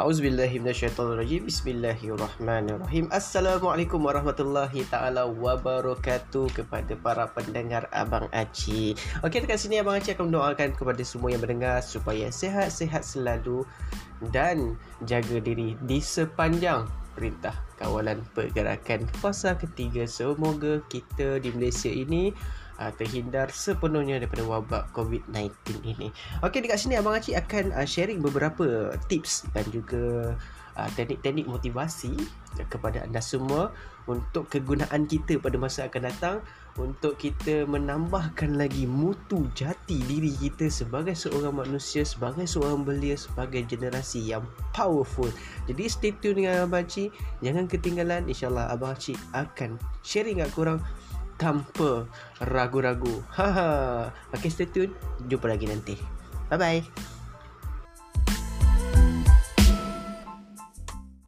A'udzubillahi minasyaitonirrajim. Bismillahirrahmanirrahim. Assalamualaikum warahmatullahi taala wabarakatuh kepada para pendengar Abang Aci. Okey dekat sini Abang Aci akan mendoakan kepada semua yang mendengar supaya sehat-sehat selalu dan jaga diri di sepanjang perintah kawalan pergerakan fasa ketiga. Semoga kita di Malaysia ini uh, terhindar sepenuhnya daripada wabak COVID-19 ini. Okey, dekat sini Abang Acik akan uh, sharing beberapa tips dan juga uh, teknik-teknik motivasi kepada anda semua untuk kegunaan kita pada masa akan datang untuk kita menambahkan lagi mutu jati diri kita sebagai seorang manusia, sebagai seorang belia, sebagai generasi yang powerful. Jadi stay tune dengan Abang Cik. Jangan ketinggalan. InsyaAllah Abang Cik akan sharing kat korang tanpa ragu-ragu. Haha. Okay, stay tune. Jumpa lagi nanti. Bye-bye.